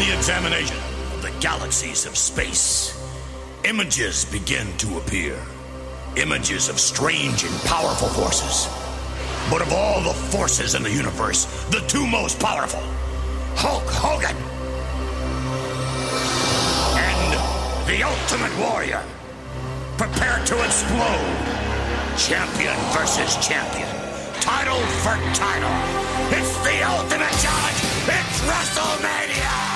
the examination of the galaxies of space, images begin to appear. Images of strange and powerful forces. But of all the forces in the universe, the two most powerful Hulk Hogan and the Ultimate Warrior. Prepare to explode. Champion versus champion. Title for title. It's the ultimate challenge. It's WrestleMania.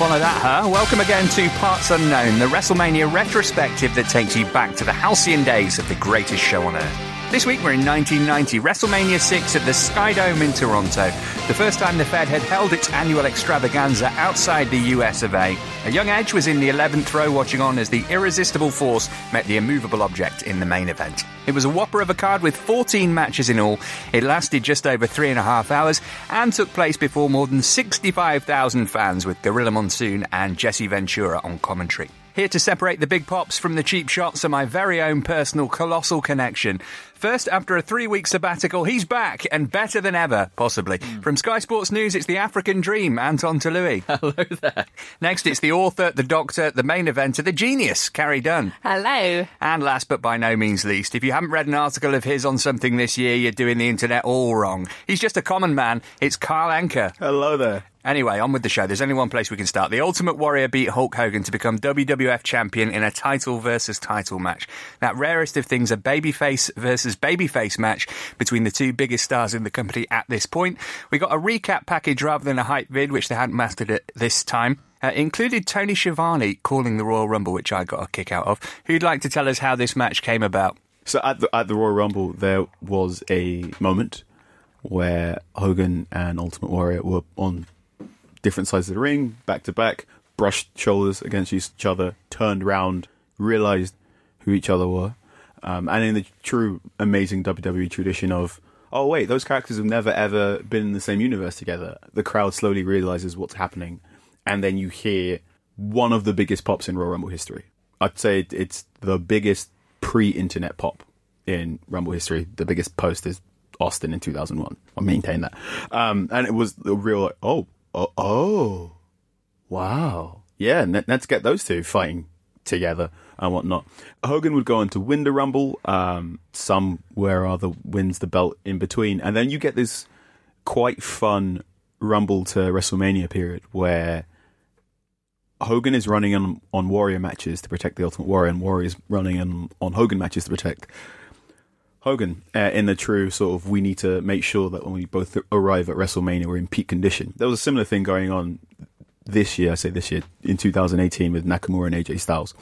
Follow that, huh? Welcome again to Parts Unknown, the WrestleMania retrospective that takes you back to the halcyon days of the greatest show on earth. This week we're in 1990, WrestleMania 6 at the Skydome in Toronto. The first time the Fed had held its annual extravaganza outside the US of A. A young Edge was in the 11th row watching on as the irresistible force met the immovable object in the main event. It was a whopper of a card with 14 matches in all. It lasted just over three and a half hours and took place before more than 65,000 fans with Gorilla Monsoon and Jesse Ventura on commentary. Here to separate the big pops from the cheap shots are my very own personal colossal connection. First, after a three week sabbatical, he's back and better than ever, possibly. Hmm. From Sky Sports News, it's the African Dream, Anton Toloui. Hello there. Next, it's the author, the doctor, the main eventer, the genius, Carrie Dunn. Hello. And last but by no means least, if you haven't read an article of his on something this year, you're doing the internet all wrong. He's just a common man. It's Carl Anka. Hello there. Anyway, on with the show. There's only one place we can start. The Ultimate Warrior beat Hulk Hogan to become WWF champion in a title versus title match. That rarest of things, a babyface versus babyface match between the two biggest stars in the company at this point. We got a recap package rather than a hype vid, which they hadn't mastered at this time. Uh, included Tony Schiavone calling the Royal Rumble, which I got a kick out of. Who'd like to tell us how this match came about? So at the at the Royal Rumble, there was a moment where Hogan and Ultimate Warrior were on different sides of the ring, back to back, brushed shoulders against each other, turned round, realized who each other were, um, and in the true amazing WWE tradition of. Oh wait, those characters have never ever been in the same universe together. The crowd slowly realizes what's happening, and then you hear one of the biggest pops in Royal Rumble history. I'd say it's the biggest pre-internet pop in Rumble history. The biggest post is Austin in 2001. I maintain that. Um, and it was the real, like, oh, oh, oh, wow. Yeah, let, us get those two fighting together and whatnot. Hogan would go on to win the Rumble, um, somewhere other wins the belt in between. And then you get this quite fun Rumble to WrestleMania period where Hogan is running on, on Warrior matches to protect the Ultimate Warrior, and Warrior is running on, on Hogan matches to protect Hogan uh, in the true sort of we need to make sure that when we both arrive at WrestleMania we're in peak condition. There was a similar thing going on this year, I say this year, in 2018 with Nakamura and AJ Styles.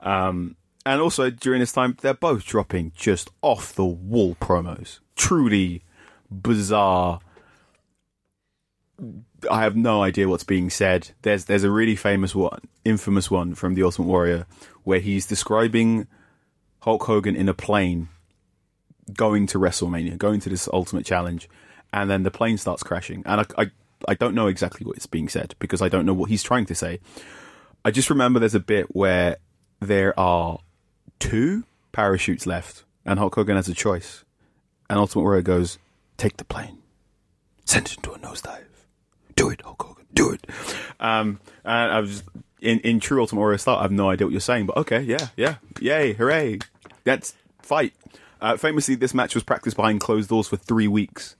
Um, and also during this time, they're both dropping just off the wall promos. Truly bizarre. I have no idea what's being said. There's there's a really famous one, infamous one from the Ultimate Warrior, where he's describing Hulk Hogan in a plane going to WrestleMania, going to this Ultimate Challenge, and then the plane starts crashing. And I, I, I don't know exactly what it's being said because I don't know what he's trying to say. I just remember there's a bit where there are two parachutes left, and Hulk Hogan has a choice. And Ultimate Warrior goes, "Take the plane, send it into a nosedive, do it, Hulk Hogan, do it." Um, and I was in in true Ultimate Warrior style. I have no idea what you're saying, but okay, yeah, yeah, yay, hooray, let's fight. Uh, famously, this match was practiced behind closed doors for three weeks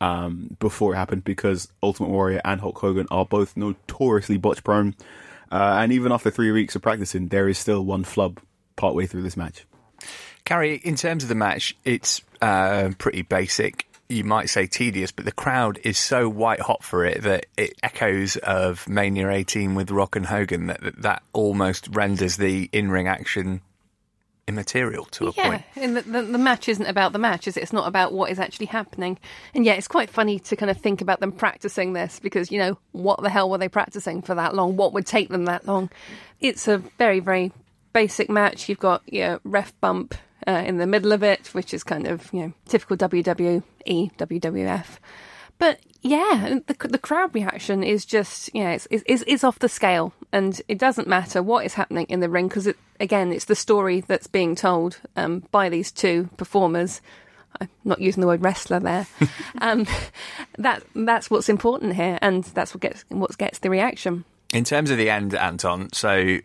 um, before it happened because Ultimate Warrior and Hulk Hogan are both notoriously botch prone. Uh, and even after three weeks of practicing, there is still one flub partway through this match. Carrie, in terms of the match, it's uh, pretty basic. You might say tedious, but the crowd is so white hot for it that it echoes of Mania 18 with Rock and Hogan that that almost renders the in ring action immaterial to a yeah, point. and the, the, the match isn't about the match, is it? It's not about what is actually happening. And yeah, it's quite funny to kind of think about them practicing this because, you know, what the hell were they practicing for that long? What would take them that long? It's a very, very basic match. You've got your ref bump uh, in the middle of it, which is kind of, you know, typical WWE, WWF. But yeah, the, the crowd reaction is just, you know, it's, it's, it's off the scale. And it doesn't matter what is happening in the ring because, it, again, it's the story that's being told um, by these two performers. I'm not using the word wrestler there. um, that that's what's important here, and that's what gets what gets the reaction. In terms of the end, Anton, so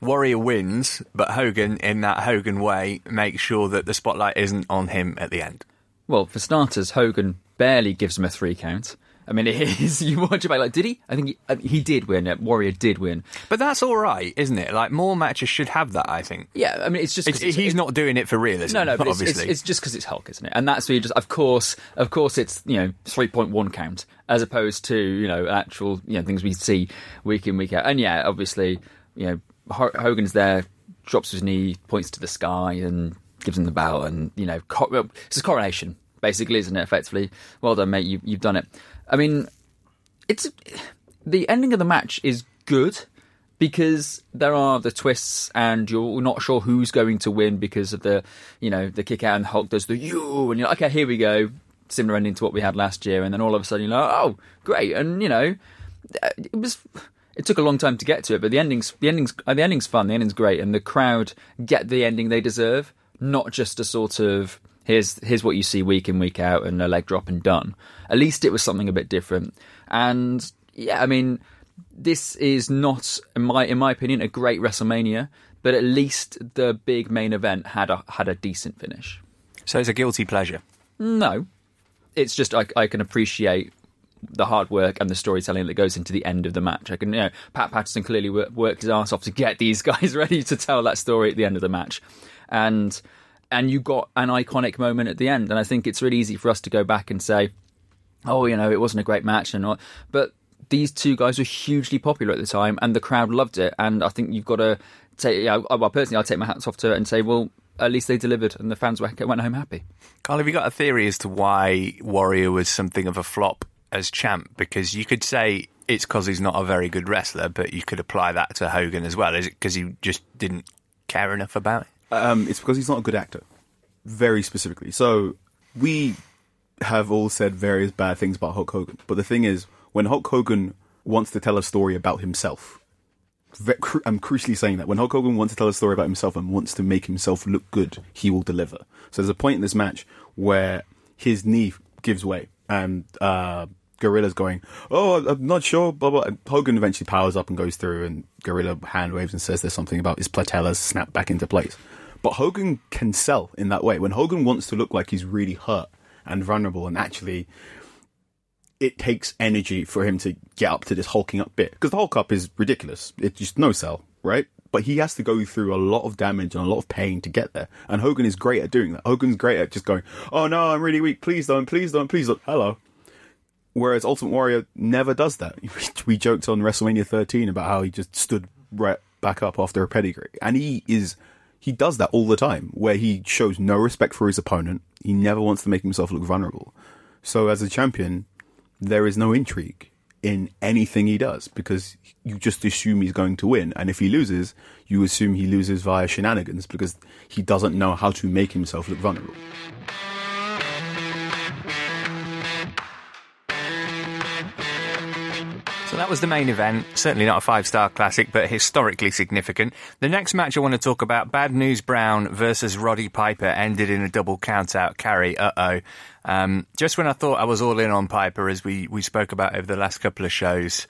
Warrior wins, but Hogan, in that Hogan way, makes sure that the spotlight isn't on him at the end. Well, for starters, Hogan barely gives him a three count. I mean, it is. You watch it back, like, did he? I think he, uh, he did win. Uh, Warrior did win. But that's all right, isn't it? Like more matches should have that. I think. Yeah, I mean, it's just. It's, he's not doing it for realism. No, no, but it's, it's, obviously. it's just because it's Hulk, isn't it? And that's where you just, of course, of course, it's you know three point one count as opposed to you know actual you know things we see week in week out. And yeah, obviously, you know Ho- Hogan's there, drops his knee, points to the sky, and gives him the bow, and you know co- well, it's a coronation, basically, isn't it? Effectively, well done, mate. You, you've done it. I mean, it's the ending of the match is good because there are the twists and you're not sure who's going to win because of the you know the kick out and Hulk does the you and you're like okay here we go similar ending to what we had last year and then all of a sudden you're like oh great and you know it was it took a long time to get to it but the endings the endings uh, the ending's fun the ending's great and the crowd get the ending they deserve not just a sort of here's here's what you see week in week out and a leg drop and done. At least it was something a bit different. And yeah i mean this is not in my in my opinion a great wrestlemania but at least the big main event had a had a decent finish. So it's a guilty pleasure. no. It's just I, I can appreciate the hard work and the storytelling that goes into the end of the match. I can, you know, Pat Patterson clearly worked his ass off to get these guys ready to tell that story at the end of the match, and and you got an iconic moment at the end. And I think it's really easy for us to go back and say, oh, you know, it wasn't a great match and all, but these two guys were hugely popular at the time, and the crowd loved it. And I think you've got to take, yeah, well, personally, I'll take my hats off to it and say, well, at least they delivered, and the fans went home happy. Carl, have you got a theory as to why Warrior was something of a flop as champ? Because you could say it's because he's not a very good wrestler, but you could apply that to Hogan as well. Is it because he just didn't care enough about it? Um, it's because he's not a good actor, very specifically. So we have all said various bad things about Hulk Hogan, but the thing is, when Hulk Hogan wants to tell a story about himself, I'm crucially saying that when Hulk Hogan wants to tell a story about himself and wants to make himself look good, he will deliver. So there's a point in this match where his knee gives way and uh, Gorilla's going, "Oh, I'm not sure." Blah blah. And Hogan eventually powers up and goes through, and Gorilla hand waves and says there's something about his patellas snap back into place. But Hogan can sell in that way. When Hogan wants to look like he's really hurt and vulnerable, and actually, it takes energy for him to get up to this hulking up bit because the Hulk up is ridiculous. It's just no sell, right? But he has to go through a lot of damage and a lot of pain to get there. And Hogan is great at doing that. Hogan's great at just going, "Oh no, I'm really weak. Please don't. Please don't. Please don't." Hello. Whereas Ultimate Warrior never does that. We joked on WrestleMania 13 about how he just stood right back up after a pedigree, and he is he does that all the time, where he shows no respect for his opponent. He never wants to make himself look vulnerable. So as a champion, there is no intrigue in anything he does because you just assume he's going to win, and if he loses, you assume he loses via shenanigans because he doesn't know how to make himself look vulnerable. So that was the main event. Certainly not a five star classic, but historically significant. The next match I want to talk about Bad News Brown versus Roddy Piper ended in a double count out Carrie. Uh oh. Um, just when I thought I was all in on Piper, as we, we spoke about over the last couple of shows,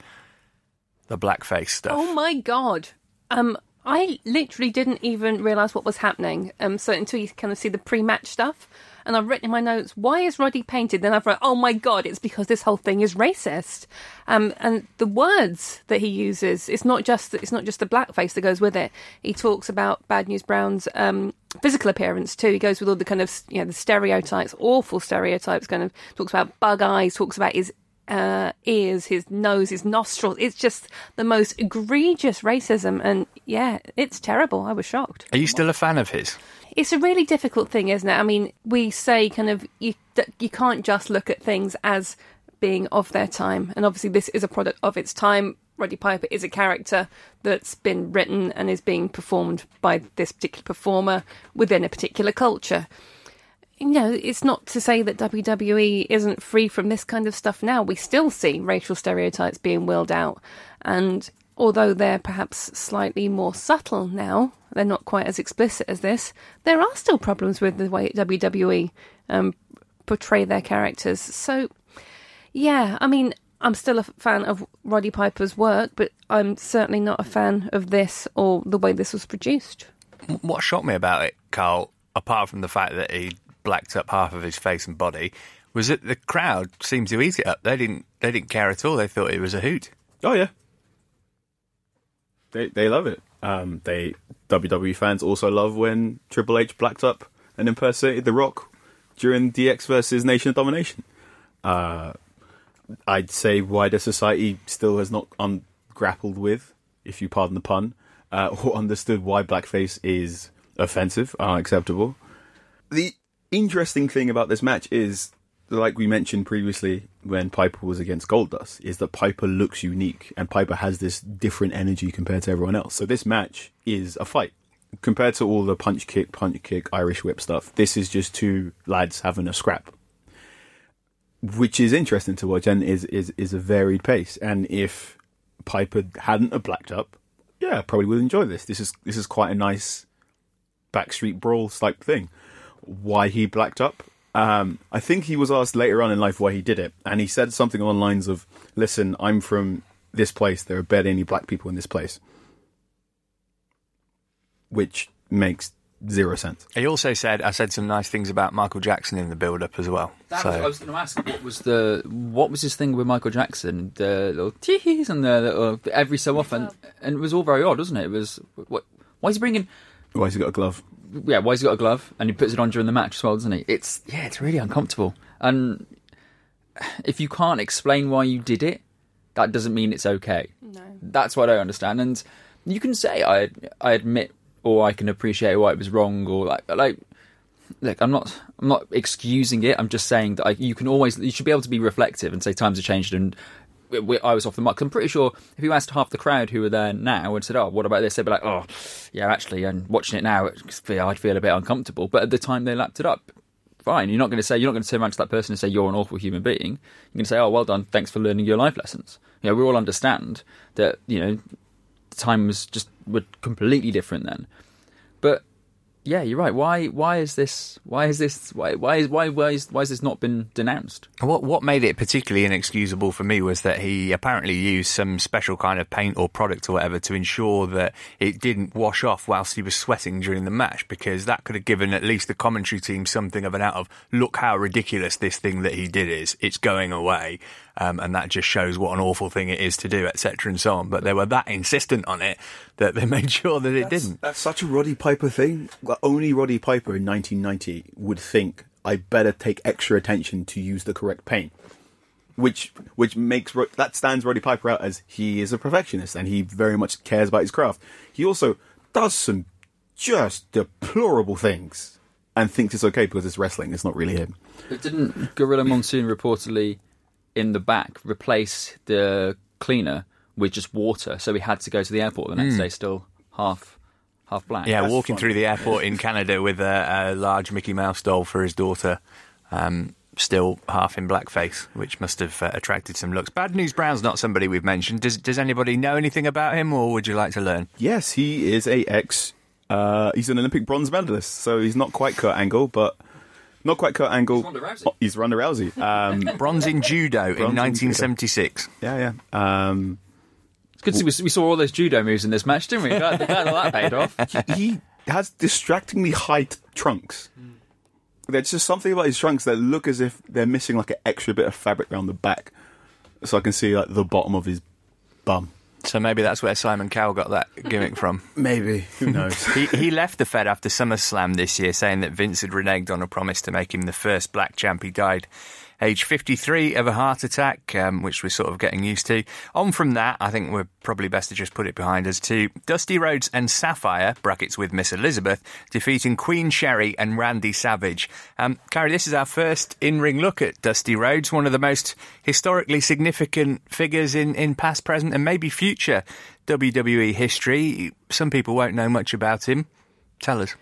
the blackface stuff. Oh my god. Um, I literally didn't even realise what was happening. Um, so until you kind of see the pre-match stuff, and I've written in my notes, why is Roddy painted? Then I've written, oh my god, it's because this whole thing is racist. Um, and the words that he uses, it's not just it's not just the blackface that goes with it. He talks about Bad News Brown's um, physical appearance too. He goes with all the kind of you know the stereotypes, awful stereotypes. Kind of talks about bug eyes, talks about his uh, ears, his nose, his nostrils. It's just the most egregious racism, and yeah, it's terrible. I was shocked. Are you still a fan of his? It's a really difficult thing, isn't it? I mean, we say kind of you, you can't just look at things as being of their time, and obviously this is a product of its time. Roddy Piper is a character that's been written and is being performed by this particular performer within a particular culture. You know, it's not to say that WWE isn't free from this kind of stuff now. We still see racial stereotypes being wheeled out, and although they're perhaps slightly more subtle now, they're not quite as explicit as this. There are still problems with the way WWE um, portray their characters. So, yeah, I mean, I'm still a fan of Roddy Piper's work, but I'm certainly not a fan of this or the way this was produced. What shocked me about it, Carl, apart from the fact that he blacked up half of his face and body, was that the crowd seemed to eat it up. They didn't. They didn't care at all. They thought it was a hoot. Oh yeah, they they love it. Um, they WWE fans also love when Triple H blacked up and impersonated The Rock during DX versus Nation of Domination. Uh, I'd say wider society still has not un- grappled with, if you pardon the pun, uh, or understood why blackface is offensive, unacceptable. The interesting thing about this match is, like we mentioned previously when Piper was against Goldust, is that Piper looks unique and Piper has this different energy compared to everyone else. So this match is a fight. Compared to all the punch kick, punch kick, Irish whip stuff, this is just two lads having a scrap which is interesting to watch and is, is, is a varied pace. And if Piper hadn't have blacked up, yeah, probably would enjoy this. This is this is quite a nice backstreet brawl type thing. Why he blacked up? Um, I think he was asked later on in life why he did it, and he said something along the lines of, "Listen, I'm from this place. There are barely any black people in this place," which makes zero sense. He also said, "I said some nice things about Michael Jackson in the build-up as well." That so was, I was going to ask what was the what was his thing with Michael Jackson? The little tees and the little every so often, and it was all very odd, wasn't it? It was what? Why is he bringing? Why has he got a glove? Yeah, why has he got a glove and he puts it on during the match as well, doesn't he? It's yeah, it's really uncomfortable. And if you can't explain why you did it, that doesn't mean it's okay. No. That's what I understand. And you can say I I admit or I can appreciate why it was wrong or like like look I'm not I'm not excusing it. I'm just saying that I, you can always you should be able to be reflective and say times have changed and I was off the mark. I'm pretty sure if you asked half the crowd who were there now and said, "Oh, what about this?" they'd be like, "Oh, yeah, actually." And watching it now, I'd feel a bit uncomfortable. But at the time they lapped it up, fine. You're not going to say you're not going to turn around to that person and say you're an awful human being. You're going to say, "Oh, well done, thanks for learning your life lessons." You know, we all understand that you know time was just were completely different then. But yeah, you're right. Why why is this why is this why why is why why is why has this not been denounced? What what made it particularly inexcusable for me was that he apparently used some special kind of paint or product or whatever to ensure that it didn't wash off whilst he was sweating during the match because that could have given at least the commentary team something of an out of look how ridiculous this thing that he did is. It's going away. Um, and that just shows what an awful thing it is to do, etc., and so on. But they were that insistent on it that they made sure that it didn't. That's such a Roddy Piper thing. Well, only Roddy Piper in 1990 would think I better take extra attention to use the correct paint. Which which makes Ro- that stands Roddy Piper out as he is a perfectionist and he very much cares about his craft. He also does some just deplorable things and thinks it's okay because it's wrestling. It's not really him. But didn't Gorilla Monsoon reportedly in the back replace the cleaner with just water? So we had to go to the airport the next day still half half black. Yeah, That's walking fun. through the airport in Canada with a, a large Mickey Mouse doll for his daughter, um, still half in blackface, which must have uh, attracted some looks. Bad News Brown's not somebody we've mentioned. Does Does anybody know anything about him, or would you like to learn? Yes, he is a ex. Uh, he's an Olympic bronze medalist, so he's not quite Kurt Angle, but not quite Kurt Angle. Ronda Rousey. Oh, he's Ronda Rousey. Um, Bronze in judo in Bronze in 1976. yeah, yeah. Um, It's good to see we, we saw all those judo moves in this match, didn't we? Glad, glad all that paid off. he has distractingly high t- trunks. There's just something about his trunks that look as if they're missing like an extra bit of fabric around the back, so I can see like the bottom of his bum. So maybe that's where Simon Cowell got that gimmick from. Maybe who knows? he, he left the Fed after SummerSlam this year, saying that Vince had reneged on a promise to make him the first black champ. He died age 53 of a heart attack, um, which we're sort of getting used to. On from that, I think we're probably best to just put it behind us to Dusty Rhodes and Sapphire, brackets with Miss Elizabeth, defeating Queen Sherry and Randy Savage. Um, Carrie, this is our first in ring look at Dusty Rhodes, one of the most historically significant figures in, in past, present, and maybe future WWE history. Some people won't know much about him. Tell us.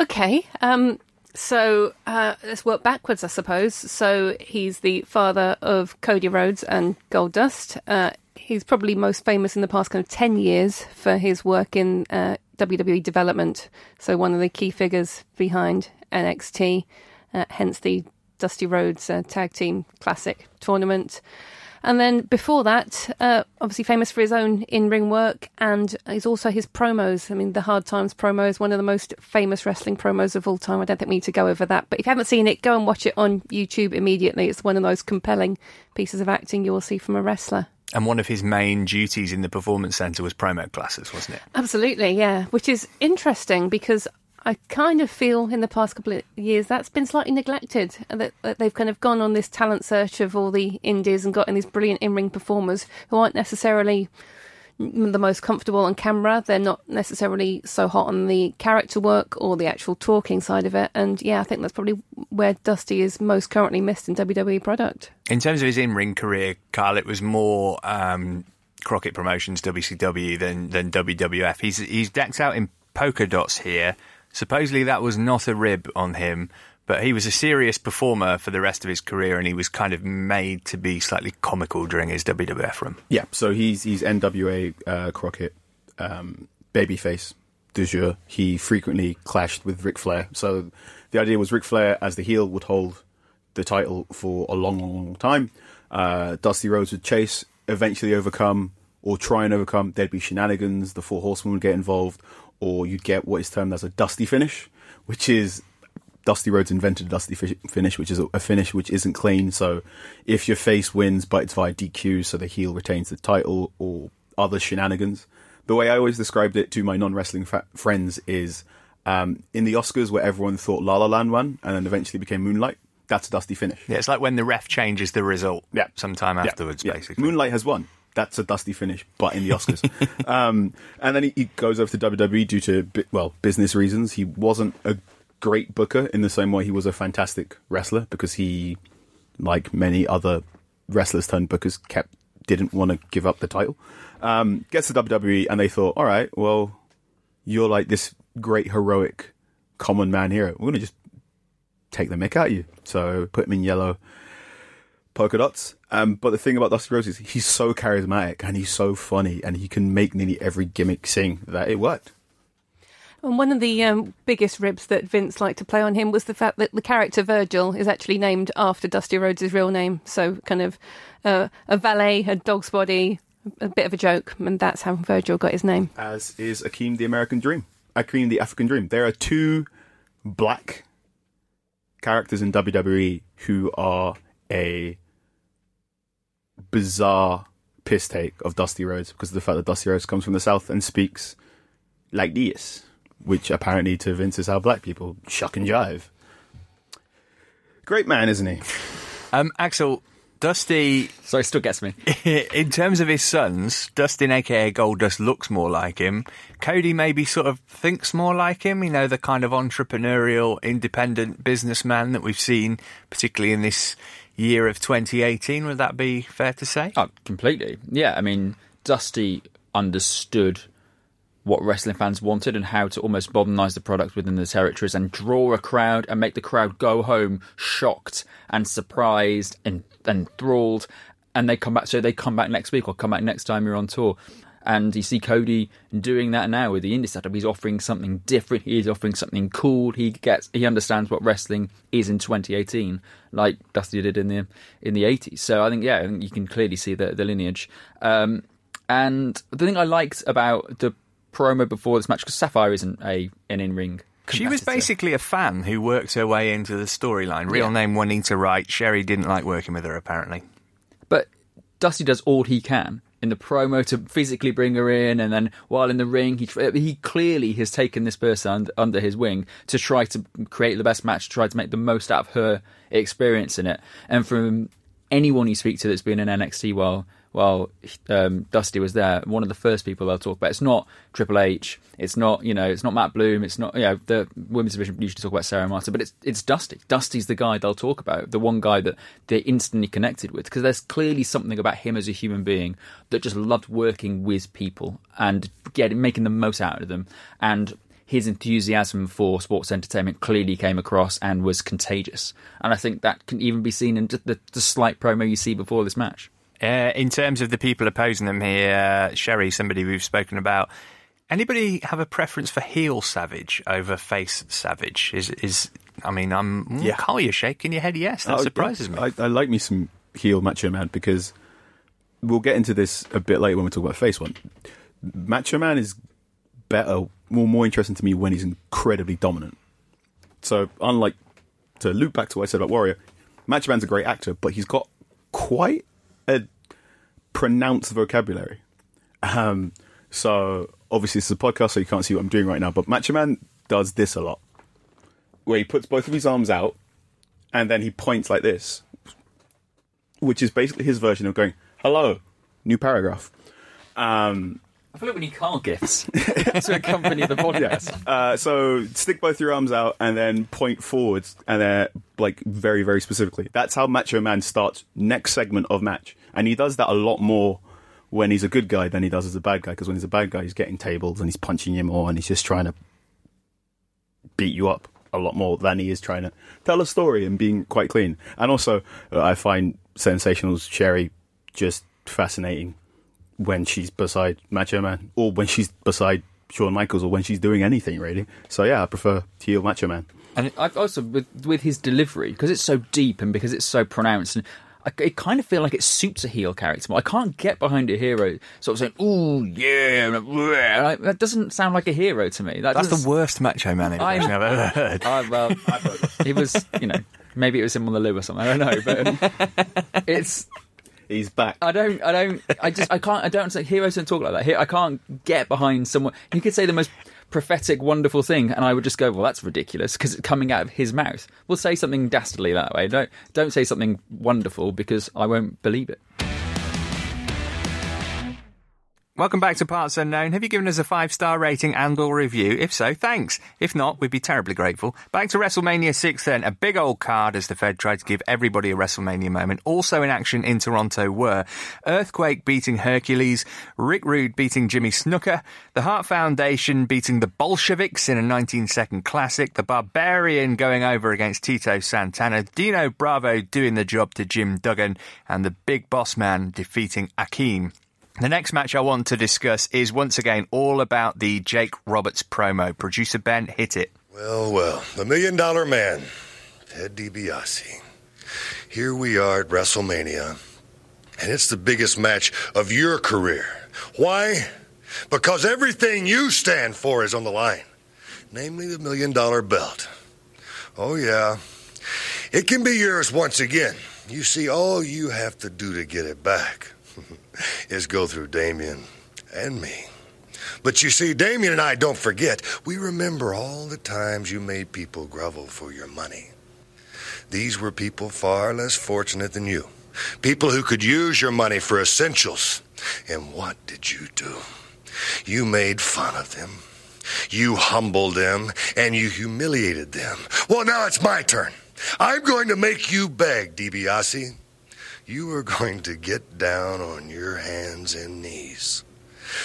Okay. Um, so uh, let's work backwards, I suppose. So he's the father of Cody Rhodes and Goldust. Uh, he's probably most famous in the past kind of 10 years for his work in uh, WWE development. So one of the key figures behind NXT, uh, hence the Dusty Rhodes uh, Tag Team Classic tournament. And then before that, uh, obviously famous for his own in ring work and he's also his promos. I mean, the Hard Times promo is one of the most famous wrestling promos of all time. I don't think we need to go over that. But if you haven't seen it, go and watch it on YouTube immediately. It's one of those compelling pieces of acting you will see from a wrestler. And one of his main duties in the performance centre was promo classes, wasn't it? Absolutely, yeah. Which is interesting because I kind of feel in the past couple of years that's been slightly neglected. That, that they've kind of gone on this talent search of all the indies and gotten these brilliant in ring performers who aren't necessarily the most comfortable on camera. They're not necessarily so hot on the character work or the actual talking side of it. And yeah, I think that's probably where Dusty is most currently missed in WWE product. In terms of his in ring career, Carl, it was more um, Crockett Promotions, WCW, than, than WWF. He's, he's decked out in polka dots here. Supposedly that was not a rib on him, but he was a serious performer for the rest of his career, and he was kind of made to be slightly comical during his WWF run. Yeah, so he's he's NWA uh, Crockett um, babyface du jour. He frequently clashed with Ric Flair. So the idea was Ric Flair, as the heel, would hold the title for a long, long, long time. Uh, Dusty Rhodes would chase, eventually overcome, or try and overcome. There'd be shenanigans. The Four Horsemen would get involved, or you'd get what is termed as a dusty finish, which is Dusty Rhodes invented a dusty fi- finish, which is a, a finish which isn't clean. So if your face wins, but it's via DQ, so the heel retains the title, or other shenanigans. The way I always described it to my non-wrestling fa- friends is um, in the Oscars, where everyone thought La La Land won, and then eventually became Moonlight. That's a dusty finish. Yeah, it's like when the ref changes the result Yeah. sometime Yeah, afterwards, yeah. basically. Moonlight has won. That's a dusty finish, but in the Oscars. um, and then he, he goes over to WWE due to, well, business reasons. He wasn't a great booker in the same way he was a fantastic wrestler because he, like many other wrestlers turned bookers, kept didn't want to give up the title. Um, gets to WWE and they thought, all right, well, you're like this great heroic common man hero. We're going to just take the mick out of you. So put him in yellow polka dots. Um, but the thing about Dusty Rhodes is he's so charismatic and he's so funny and he can make nearly every gimmick sing that it worked. And one of the um, biggest ribs that Vince liked to play on him was the fact that the character Virgil is actually named after Dusty Rhodes' real name. So, kind of uh, a valet, a dog's body, a bit of a joke, and that's how Virgil got his name. As is Akeem the American Dream. Akeem the African Dream. There are two black characters in WWE who are a bizarre piss take of Dusty Rhodes because of the fact that Dusty Rhodes comes from the South and speaks like this, which apparently to Vince is how black people shuck and jive. Great man, isn't he? Um, Axel, Dusty, So it still gets me. in terms of his sons, Dustin, aka Goldust, looks more like him. Cody maybe sort of thinks more like him. You know, the kind of entrepreneurial, independent businessman that we've seen, particularly in this year of 2018. Would that be fair to say? Oh, completely. Yeah, I mean, Dusty understood what wrestling fans wanted and how to almost modernise the product within the territories and draw a crowd and make the crowd go home shocked and surprised and enthralled. And they come back, so they come back next week or come back next time you're on tour. And you see Cody doing that now with the indie setup. He's offering something different. He's offering something cool. He gets, he understands what wrestling is in 2018, like Dusty did in the in the 80s. So I think, yeah, I think you can clearly see the the lineage. Um, and the thing I liked about the promo before this match, because Sapphire isn't a an in ring. She was basically a fan who worked her way into the storyline. Real Yeah. name Juanita Wright. Sherry didn't like working with her, apparently. but Dusty does all he can in the promo to physically bring her in, and then while in the ring, he he clearly has taken this person under, under his wing to try to create the best match, try to make the most out of her experience in it. And from anyone you speak to that's been in NXT while while um, Dusty was there, one of the first people they'll talk about. It's not Triple H. It's not you know. It's not Matt Bloom. It's not you know the women's division usually talk about Sarah Martin, but it's it's Dusty. Dusty's the guy they'll talk about. The one guy that they're instantly connected with because there's clearly something about him as a human being that just loved working with people and getting making the most out of them and. His enthusiasm for sports entertainment clearly came across and was contagious, and I think that can even be seen in the, the slight promo you see before this match. Uh, in terms of the people opposing them here, uh, Sherry, somebody we've spoken about. Anybody have a preference for heel Savage over face Savage? Is is I mean, I'm mm, Yeah. Carl, you're shaking your head. Yes, that Oh, surprises me. I, I like me some heel Macho Man because we'll get into this a bit later when we talk about face one. Macho Man is better, more more interesting to me when he's incredibly dominant. So unlike to loop back to what I said about Warrior, Macho Man's a great actor, but he's got quite a pronounced vocabulary. Um, so obviously this is a podcast, so you can't see what I'm doing right now. But Macho Man does this a lot, where he puts both of his arms out and then he points like this, which is basically his version of going "Hello, new paragraph." Um, I feel like we need car gifts to accompany the podcast. uh, so stick both your arms out and then point forwards, and then like very very specifically. That's how Macho Man starts next segment of match, and he does that a lot more when he's a good guy than he does as a bad guy. Because when he's a bad guy, he's getting tables and he's punching you more, and he's just trying to beat you up a lot more than he is trying to tell a story and being quite clean. And also, uh, I find Sensational's Sherry just fascinating when she's beside Macho Man, or when she's beside Shawn Michaels, or when she's doing anything really. So yeah, I prefer heel Macho Man. And I've also with with his delivery because it's so deep and because it's so pronounced and. I, I kind of feel like it suits a heel character. more. I can't get behind a hero sort of saying, "Ooh, yeah," Like, that doesn't sound like a hero to me. That That's the worst Macho Man impression I've ever heard. I, well, it was, you know, maybe it was him on the loo or something. I don't know, but it's. He's back. I don't. I don't. I just. I can't. I don't. Say heroes don't talk like that. Here, I can't get behind someone. He could say the most prophetic, wonderful thing, and I would just go, "Well, that's ridiculous," because it's coming out of his mouth. We'll say something dastardly that way. Don't. Don't say something wonderful because I won't believe it. Welcome back to Parts Unknown. Have you given us a five star rating and or review? If so, thanks. If not, we'd be terribly grateful. Back to WrestleMania 6 then. A big old card as the Fed tried to give everybody a WrestleMania moment. Also in action in Toronto were Earthquake beating Hercules, Rick Rude beating Jimmy Snuka, the Hart Foundation beating the Bolsheviks in a 19 second classic, the Barbarian going over against Tito Santana, Dino Bravo doing the job to Jim Duggan, and the Big Boss Man defeating Akeem. The next match I want to discuss is once again all about the Jake Roberts promo. Producer Ben, hit it. Well, well, the million dollar man, Ted DiBiase. Here we are at WrestleMania, and it's the biggest match of your career. Why? Because everything you stand for is on the line, namely the million dollar belt. Oh, yeah. It can be yours once again. You see, all you have to do to get it back is go through Damien and me. But you see, Damien and I don't forget. We remember all the times you made people grovel for your money. These were people far less fortunate than you. People who could use your money for essentials. And what did you do? You made fun of them. You humbled them and you humiliated them. Well, now it's my turn. I'm going to make you beg, DiBiase. You are going to get down on your hands and knees.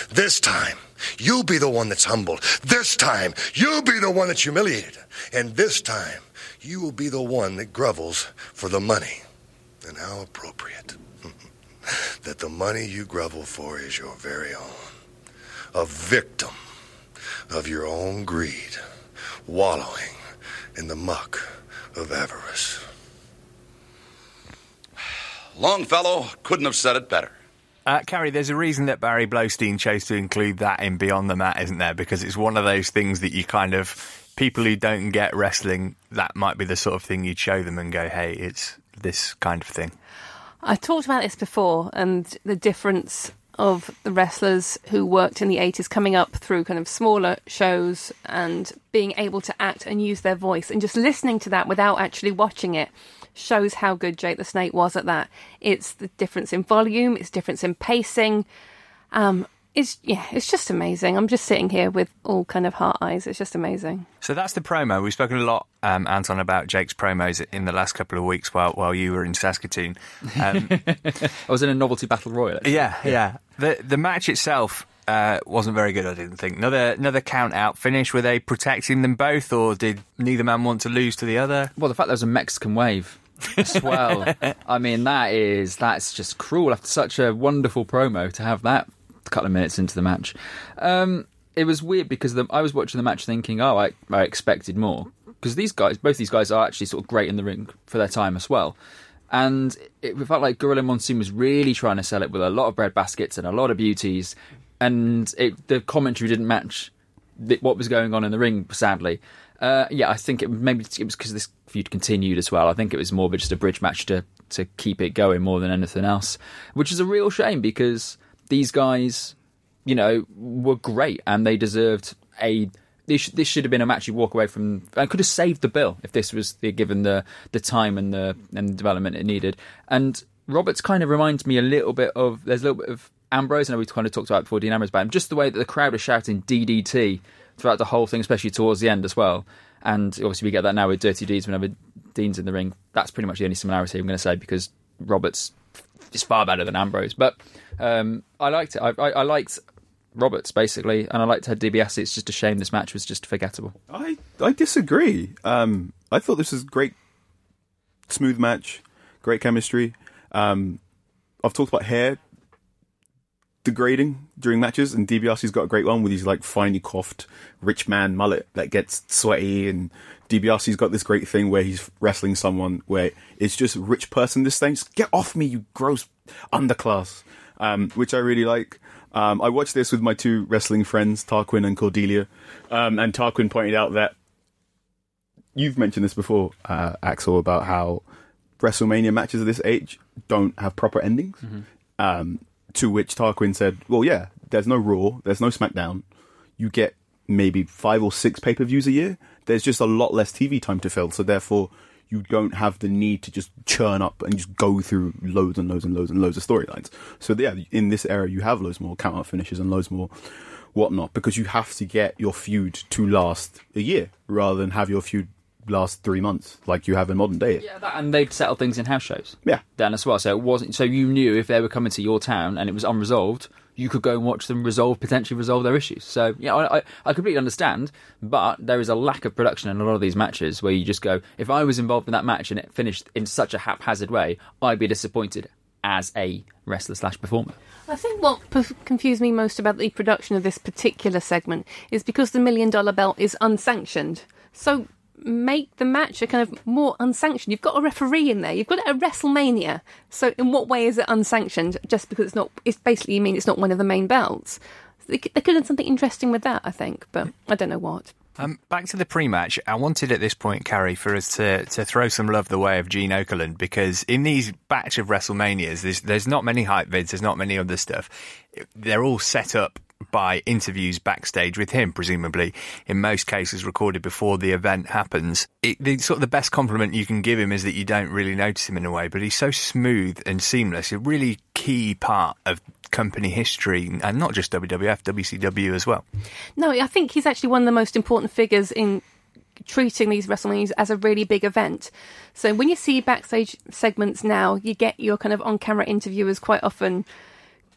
This time, you'll be the one that's humbled. This time, you'll be the one that's humiliated. And this time, you will be the one that grovels for the money. And how appropriate that the money you grovel for is your very own. A victim of your own greed, wallowing in the muck of avarice. Longfellow couldn't have said it better. Uh, Carrie, there's a reason that Barry Blaustein chose to include that in Beyond the Mat, isn't there? Because it's one of those things that you kind of, people who don't get wrestling, that might be the sort of thing you'd show them and go, hey, it's this kind of thing. I've talked about this before and the difference of the wrestlers who worked in the 80s coming up through kind of smaller shows and being able to act and use their voice and just listening to that without actually watching it shows how good Jake the Snake was at that. It's the difference in volume, it's difference in pacing. Um, it's yeah, it's just amazing. I'm just sitting here with all kind of heart eyes. It's just amazing. So that's the promo. We've spoken a lot, um, Anton, about Jake's promos in the last couple of weeks while while you were in Saskatoon. Um, I was in a novelty battle royal. actually. yeah, yeah. The the match itself uh, wasn't very good. I didn't think. Another another count out finish. Were they protecting them both, or did neither man want to lose to the other? Well, the fact there was a Mexican wave as well. I mean, that is that's just cruel after such a wonderful promo to have that a couple of minutes into the match. Um, it was weird because the, I was watching the match thinking, oh, I, I expected more because these guys, both these guys, are actually sort of great in the ring for their time as well. And it felt like Gorilla Monsoon was really trying to sell it with a lot of bread baskets and a lot of beauties, and it, the commentary didn't match the, what was going on in the ring. Sadly, uh, yeah, I think it maybe it was because this feud continued as well. I think it was more of just a bridge match to to keep it going more than anything else, which is a real shame because these guys, you know, were great and they deserved a. This, this should have been a match you walk away from. I could have saved the bill if this was the, given the the time and the and the development it needed. And Roberts kind of reminds me a little bit of. There's a little bit of Ambrose. I know we kind of talked about before Dean Ambrose him. Just the way that the crowd was shouting DDT throughout the whole thing, especially towards the end as well. And obviously we get that now with Dirty Deeds whenever Dean's in the ring. That's pretty much the only similarity I'm going to say because Roberts is far better than Ambrose. But um, I liked it. I, I, I liked Roberts basically, and I liked Ted DiBiase. It's just a shame this match was just forgettable. I I disagree. Um, I thought this was great, smooth match, great chemistry. Um, I've talked about hair degrading during matches, and DiBiase's got a great one with his like finely coiffed rich man mullet that gets sweaty, and DiBiase's got this great thing where he's wrestling someone where it's just rich person this thing. Just get off me, you gross underclass, um, which I really like. Um, I watched this with my two wrestling friends, Tarquin and Cordelia, um, and Tarquin pointed out that you've mentioned this before, uh, Axel, about how WrestleMania matches of this age don't have proper endings. Um, to which Tarquin said, "Well, yeah, there's no Raw, there's no SmackDown. You get maybe five or six pay per views a year. There's just a lot less TV time to fill, so therefore." You don't have the need to just churn up and just go through loads and loads and loads and loads of storylines. So yeah, in this era, you have loads more count out finishes and loads more whatnot because you have to get your feud to last a year rather than have your feud last three months like you have in modern day. Yeah, that, and they'd settle things in house shows. Yeah. then as well. So it wasn't. So you knew if they were coming to your town and it was unresolved, you could go and watch them resolve potentially resolve their issues. So yeah, I, I, I completely understand, but there is a lack of production in a lot of these matches where you just go, if I was involved in that match and it finished in such a haphazard way, I'd be disappointed as a wrestler slash performer. I think what p- confused me most about the production of this particular segment is because the million dollar belt is unsanctioned. So make the match a kind of more unsanctioned. You've got a referee in there. You've got a WrestleMania. So in what way is it unsanctioned? Just because it's not. It's basically you mean it's not one of the main belts. They, could have done something interesting with that. I think, but I don't know what. Um, back to the pre-match, I wanted at this point, Carrie, for us to, to throw some love the way of Gene Okerlund because in these batch of WrestleManias, there's, there's not many hype vids, there's not many other stuff. They're all set up by interviews backstage with him, presumably in most cases recorded before the event happens. It, the sort of the best compliment you can give him is that you don't really notice him in a way, but he's so smooth and seamless. A really key part of company history, and not just WWF, WCW as well. No, I think he's actually one of the most important figures in treating these WrestleManias as a really big event. So when you see backstage segments now, you get your kind of on-camera interviewers quite often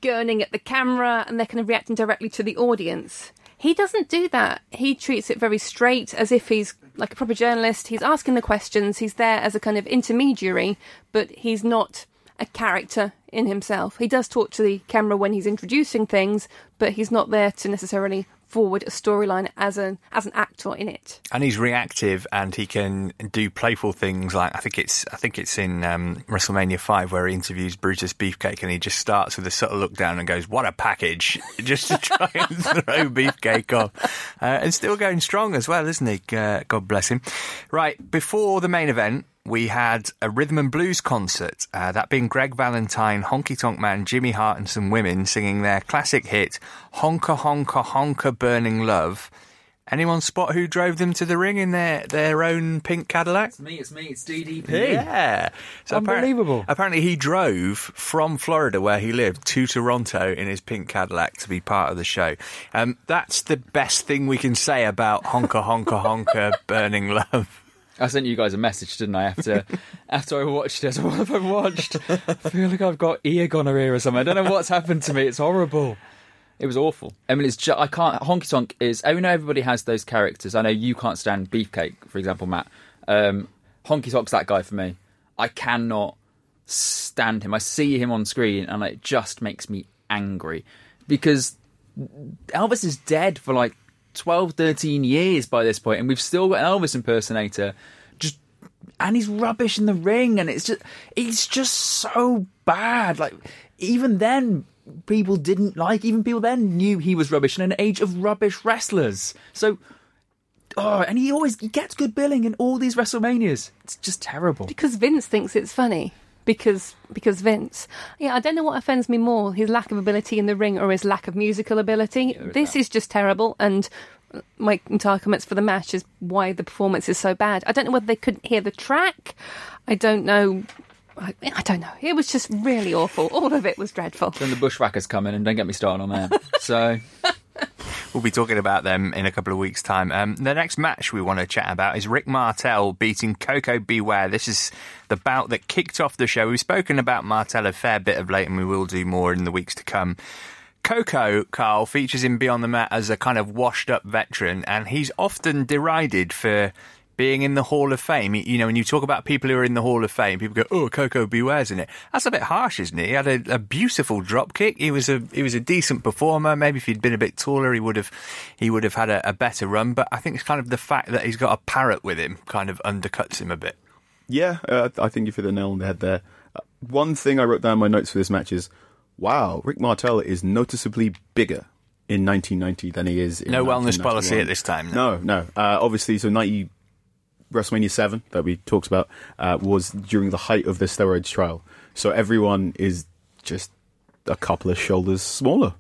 gurning at the camera and they're kind of reacting directly to the audience. He doesn't do that. He treats it very straight as if he's like a proper journalist. He's asking the questions. He's there as a kind of intermediary, but he's not a character in himself. He does talk to the camera when he's introducing things, but he's not there to necessarily forward a storyline as an as an actor in it. and he's reactive and he can do playful things like I think it's I think it's in um, WrestleMania five where he interviews Brutus Beefcake and he just starts with a subtle look down and goes what a package just to try and throw Beefcake off. Uh, and still going strong as well isn't he? Uh, God bless him. Right before the main event we had a rhythm and blues concert, uh, that being Greg Valentine, Honky Tonk Man, Jimmy Hart, and some women singing their classic hit, Honka Honka Honka Burning Love. Anyone spot who drove them to the ring in their, their own pink Cadillac? It's me, it's me, it's DDP. Yeah. So appar- Unbelievable. apparently, he drove from Florida, where he lived, to Toronto in his pink Cadillac to be part of the show. Um, that's the best thing we can say about Honka Honka Honka Burning Love. I sent you guys a message, didn't I? After after I watched it, I said, "What have I watched? I feel like I've got ear gonorrhea or something. I don't know what's happened to me. It's horrible. It was awful. I mean, it's ju- I can't. Honky Tonk is. I know everybody has those characters. I know you can't stand Beefcake, for example, Matt. Um, Honky Tonk's that guy for me. I cannot stand him. I see him on screen, and it just makes me angry because Elvis is dead for like 12, 13 years by this point, and we've still got an Elvis impersonator. Just and he's rubbish in the ring, and it's just it's just so bad. Like even then, people didn't like. Even people then knew he was rubbish in an age of rubbish wrestlers. So. Oh, and he always he gets good billing in all these WrestleManias. It's just terrible. Because Vince thinks it's funny. Because because Vince, yeah, I don't know what offends me more: his lack of ability in the ring or his lack of musical ability. this is just terrible, and my entire comments for the match is why the performance is so bad. I don't know whether they couldn't hear the track. I don't know. I, I don't know. It was just really awful. All of it was dreadful. Then the Bushwhackers come in, and don't get me started on that. So We'll be talking about them in a couple of weeks' time. Um, the next match we want to chat about is Rick Martel beating Koko B. Ware. This is the bout that kicked off the show. We've spoken about Martel a fair bit of late, and we will do more in the weeks to come. Koko, Carl, features in Beyond the Mat as a kind of washed up veteran, and he's often derided for being in the Hall of Fame. You know, when you talk about people who are in the Hall of Fame, people go, "Oh, Koko B. Ware's in it." That's a bit harsh, isn't it? He had a, a beautiful drop kick. He was a he was a decent performer. Maybe if he'd been a bit taller, he would have he would have had a, a better run. But I think it's kind of the fact that he's got a parrot with him kind of undercuts him a bit. Yeah, uh, I think you hit the nail on the head there. Uh, one thing I wrote down in my notes for this match is, wow, Rick Martel is noticeably bigger in 1990 than he is in No wellness policy at this time, no. No, no. Uh, obviously, so 90 WrestleMania 7 that we talked about uh, was during the height of the steroids trial. So everyone is just a couple of shoulders smaller.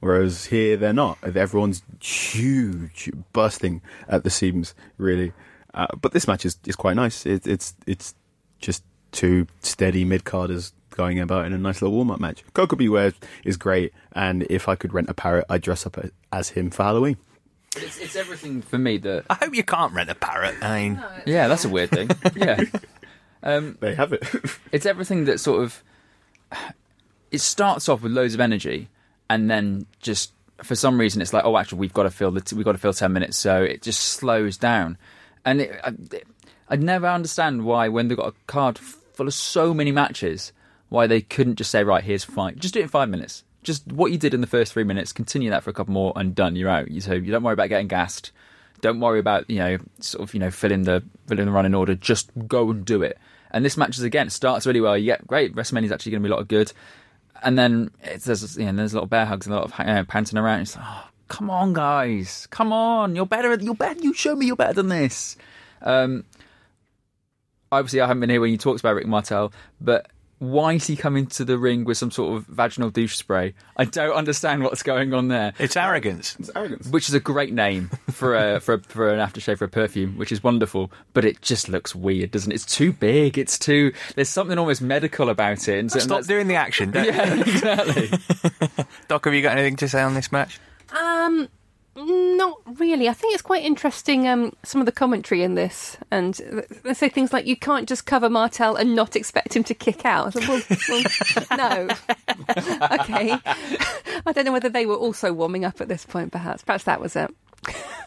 Whereas here they're not. Everyone's huge, bursting at the seams, really. Uh, but this match is, is quite nice. It, it's it's just two steady mid carders going about in a nice little warm up match. Koko B. Ware is great, and if I could rent a parrot, I'd dress up as him for Halloween. It's, it's everything for me that. I hope you can't rent a parrot. I mean, Yeah, that's a weird thing. Yeah. Um, They have it. it's everything that sort of it starts off with loads of energy and then just for some reason it's like oh actually we've got to fill the t- we've got to fill 10 minutes so it just slows down and it, I, I'd never understand why when they've got a card full of so many matches why they couldn't just say right here's five just do it in five minutes just what you did in the first three minutes continue that for a couple more and done you're out so you don't worry about getting gassed don't worry about you know sort of you know filling the filling the running order just go and do it and this match is again starts really well you get great WrestleMania is actually going to be a lot of good and then it's, there's you know, there's a lot of bear hugs and a lot of uh, panting around. It's like, oh, come on, guys, come on, you're better. You're better. You show me you're better than this. Um, obviously, I haven't been here when you talked about Rick Martel, but why is he coming to the ring with some sort of vaginal douche spray? I don't understand what's going on there. it's arrogance. it's arrogance. Which is a great name for a for a, for an aftershave for a perfume, which is wonderful. But it just looks weird, doesn't it? It's too big. It's too. There's something almost medical about it. And so- and Stop that's- doing the action. don't? Yeah, exactly. Doc, have you got anything to say on this match? Um, not really. I think it's quite interesting. Um, some of the commentary in this, and they say things like, "You can't just cover Martel and not expect him to kick out." Like, well, well, no. okay. I don't know whether they were also warming up at this point. Perhaps, perhaps that was it.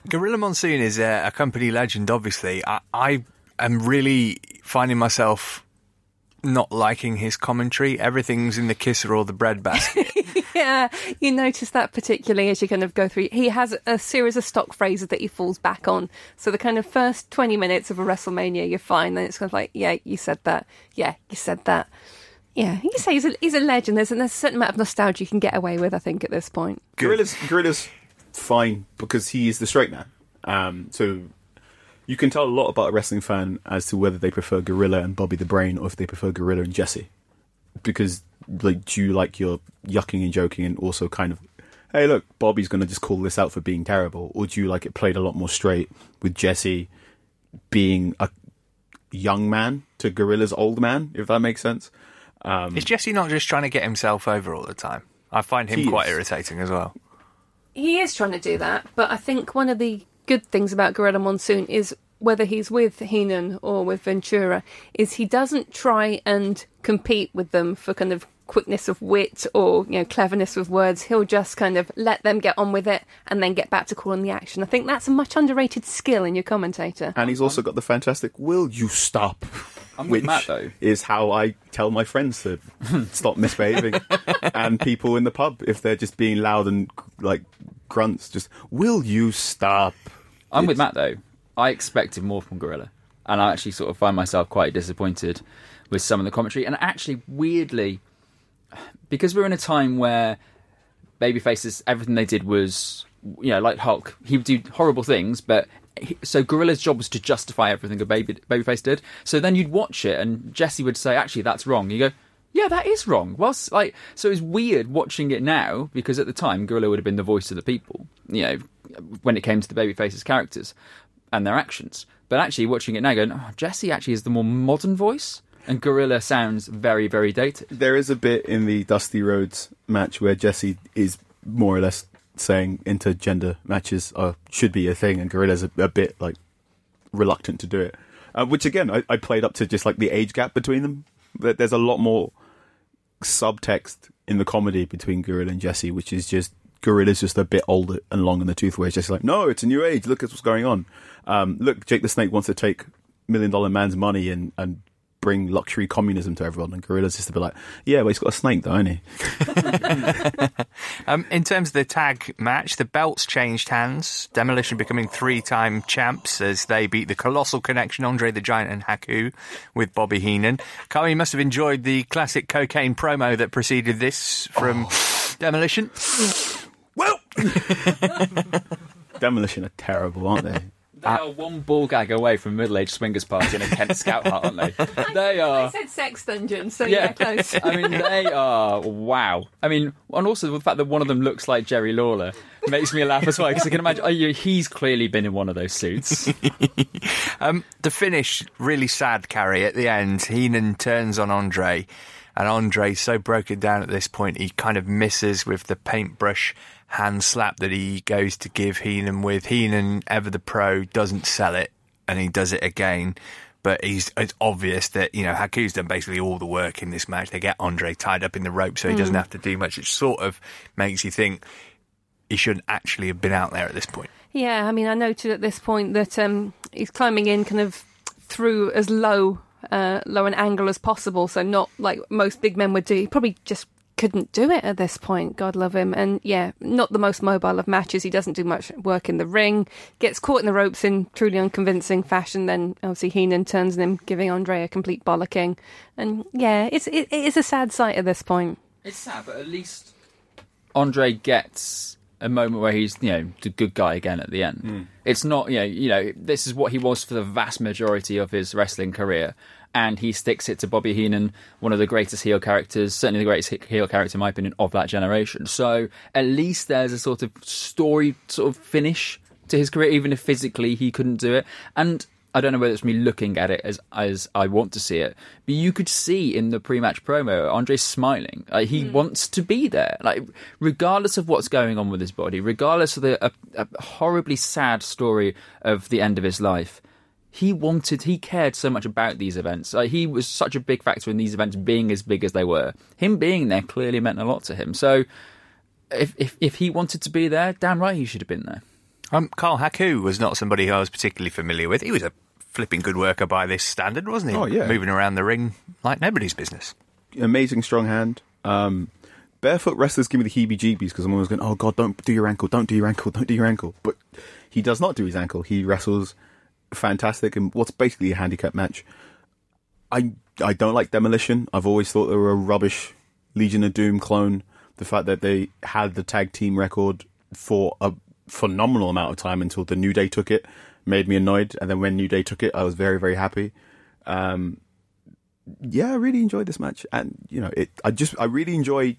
Gorilla Monsoon is a, a company legend, obviously. I, I am really finding myself not liking his commentary. Everything's in the kisser or the bread basket. Yeah, you notice that particularly as you kind of go through. He has a series of stock phrases that he falls back on. So the kind of first 20 minutes of a WrestleMania, you're fine. Then it's kind of like, yeah, you said that. Yeah, you said that. Yeah, you say he's a, he's a legend. There's a, there's a certain amount of nostalgia you can get away with, I think, at this point. Gorilla's, Gorilla's fine because he is the straight man. Um, so You can tell a lot about a wrestling fan as to whether they prefer Gorilla and Bobby the Brain or if they prefer Gorilla and Jesse. Because, like, do you like your yucking and joking and also kind of, hey, look, Bobby's going to just call this out for being terrible? Or do you like it played a lot more straight with Jesse being a young man to Gorilla's old man, if that makes sense? Um, Is Jesse not just trying to get himself over all the time? I find him quite is. irritating as well. He is trying to do that, but I think one of the good things about Gorilla Monsoon is whether he's with Heenan or with Ventura, is he doesn't try and compete with them for kind of quickness of wit or you know cleverness with words. He'll just kind of let them get on with it and then get back to calling the action. I think that's a much underrated skill in your commentator. and he's also got the fantastic "Will you stop?" I'm which Matt, though. is how I tell my friends to stop misbehaving, and people in the pub if they're just being loud and like grunts, just "Will you stop?" I'm with Matt though. I expected more from Gorilla, and I actually sort of find myself quite disappointed with some of the commentary. And actually, weirdly, because we're in a time where babyfaces, everything they did was, you know, like Hulk. He would do horrible things, but so Gorilla's job was to justify everything a baby babyface did. So then you'd watch it, and Jesse would say, "Actually, that's wrong." You go. Yeah, that is wrong. Well, like, so it's weird watching it now because at the time, Gorilla would have been the voice of the people. You know, when it came to the babyface's characters and their actions. But actually, watching it now, going, oh, Jesse actually is the more modern voice, and Gorilla sounds very, very dated. There is a bit in the Dusty Rhodes match where Jesse is more or less saying intergender matches are should be a thing, and Gorilla's a, a bit like reluctant to do it. Uh, which again, I, I played up to just like the age gap between them. There- There's a lot more subtext in the comedy between Gorilla and Jesse, which is just Gorilla's just a bit older and long in the tooth, where it's just like, no, it's a new age. Look at what's going on. Um, look, Jake the Snake wants to take Million Dollar Man's money and, and bring luxury communism to everyone, and Gorilla's just to be like, yeah, but he's got a snake, though, hasn't he? Um, in terms of the tag match, the belts changed hands. Demolition becoming three-time champs as they beat the Colossal Connection, Andre the Giant, and Haku with Bobby Heenan. You must have enjoyed the classic cocaine promo that preceded this from Demolition. Well, Demolition are terrible, aren't they? They are one ball gag away from middle aged swingers party in a Kent Scout hut, aren't they? They I are. said sex dungeon, so yeah, Yeah, close. I mean, they are wow. I mean, and also the fact that one of them looks like Jerry Lawler makes me laugh as well because I can imagine. Oh, you- he's clearly been in one of those suits. Um, the finish, really sad, Carrie. At the end, Heenan turns on Andre, and Andre's so broken down at this point, he kind of misses with the paintbrush hand slap that he goes to give Heenan with. Heenan, ever the pro, doesn't sell it, and he does it again. But he's, it's obvious that, you know, Haku's done basically all the work in this match. They get Andre tied up in the rope so he doesn't have to do much. It sort of makes you think he shouldn't actually have been out there at this point. Yeah, I mean, I noted at this point that um, he's climbing in kind of through as low, uh, low an angle as possible, so not like most big men would do. He probably just couldn't do it at this point. God love him, and yeah, not the most mobile of matches. He doesn't do much work in the ring. Gets caught in the ropes in truly unconvincing fashion. Then obviously Heenan turns on him, giving Andre a complete bollocking. And yeah, it's it, it is a sad sight at this point. It's sad, but at least Andre gets a moment where he's, you know, the good guy again at the end. Hmm. It's not, you know, you know, this is what he was for the vast majority of his wrestling career, and he sticks it to Bobby Heenan, one of the greatest heel characters, certainly the greatest heel character in my opinion of that generation. So at least there's a sort of story sort of finish to his career, even if physically he couldn't do it. And I don't know whether it's me looking at it as as I want to see it, but you could see in the pre-match promo Andre's smiling. Like he mm. wants to be there, like regardless of what's going on with his body, regardless of the a, a horribly sad story of the end of his life. He wanted, he cared so much about these events. Like, he was such a big factor in these events being as big as they were. Him being there clearly meant a lot to him. So, if if, if he wanted to be there, damn right he should have been there. Um, Carl Haku was not somebody who I was particularly familiar with. He was a flipping good worker by this standard, wasn't he? Oh, yeah. Moving around the ring like nobody's business. amazing strong hand. Um, barefoot wrestlers give me the heebie-jeebies because I'm always going, "Oh God, don't do your ankle, don't do your ankle, don't do your ankle." But he does not do his ankle. He wrestles fantastic in what's basically a handicap match. I I don't like Demolition. I've always thought they were a rubbish Legion of Doom clone. The fact that they had the tag team record for a phenomenal amount of time until the New Day took it made me annoyed, and then when New Day took it, I was very very happy. Um, yeah, I really enjoyed this match, and you know, it. I just I really enjoy